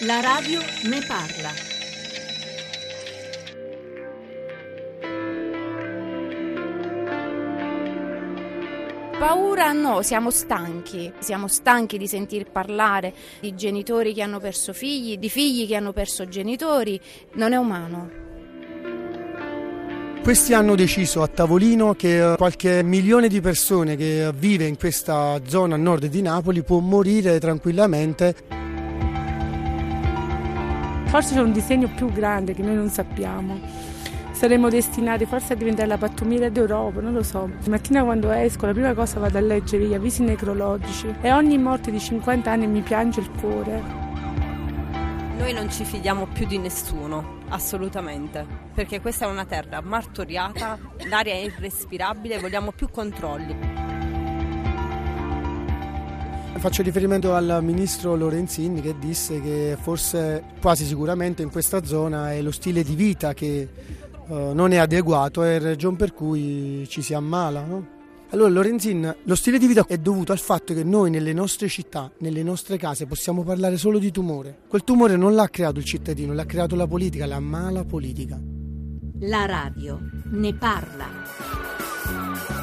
La radio ne parla. Paura no, siamo stanchi, siamo stanchi di sentir parlare di genitori che hanno perso figli, di figli che hanno perso genitori, non è umano. Questi hanno deciso a tavolino che eh, qualche milione di persone che vive in questa zona a nord di Napoli può morire tranquillamente. Forse c'è un disegno più grande che noi non sappiamo. Saremo destinati forse a diventare la pattumiera d'Europa, non lo so. La mattina quando esco la prima cosa vado a leggere gli avvisi necrologici e ogni morte di 50 anni mi piange il cuore. Noi non ci fidiamo più di nessuno, assolutamente, perché questa è una terra martoriata, l'aria è irrespirabile, vogliamo più controlli. Faccio riferimento al ministro Lorenzini che disse che forse quasi sicuramente in questa zona è lo stile di vita che uh, non è adeguato, è il ragione per cui ci si ammala. No? Allora Lorenzin, lo stile di vita è dovuto al fatto che noi nelle nostre città, nelle nostre case possiamo parlare solo di tumore. Quel tumore non l'ha creato il cittadino, l'ha creato la politica, la mala politica. La radio ne parla.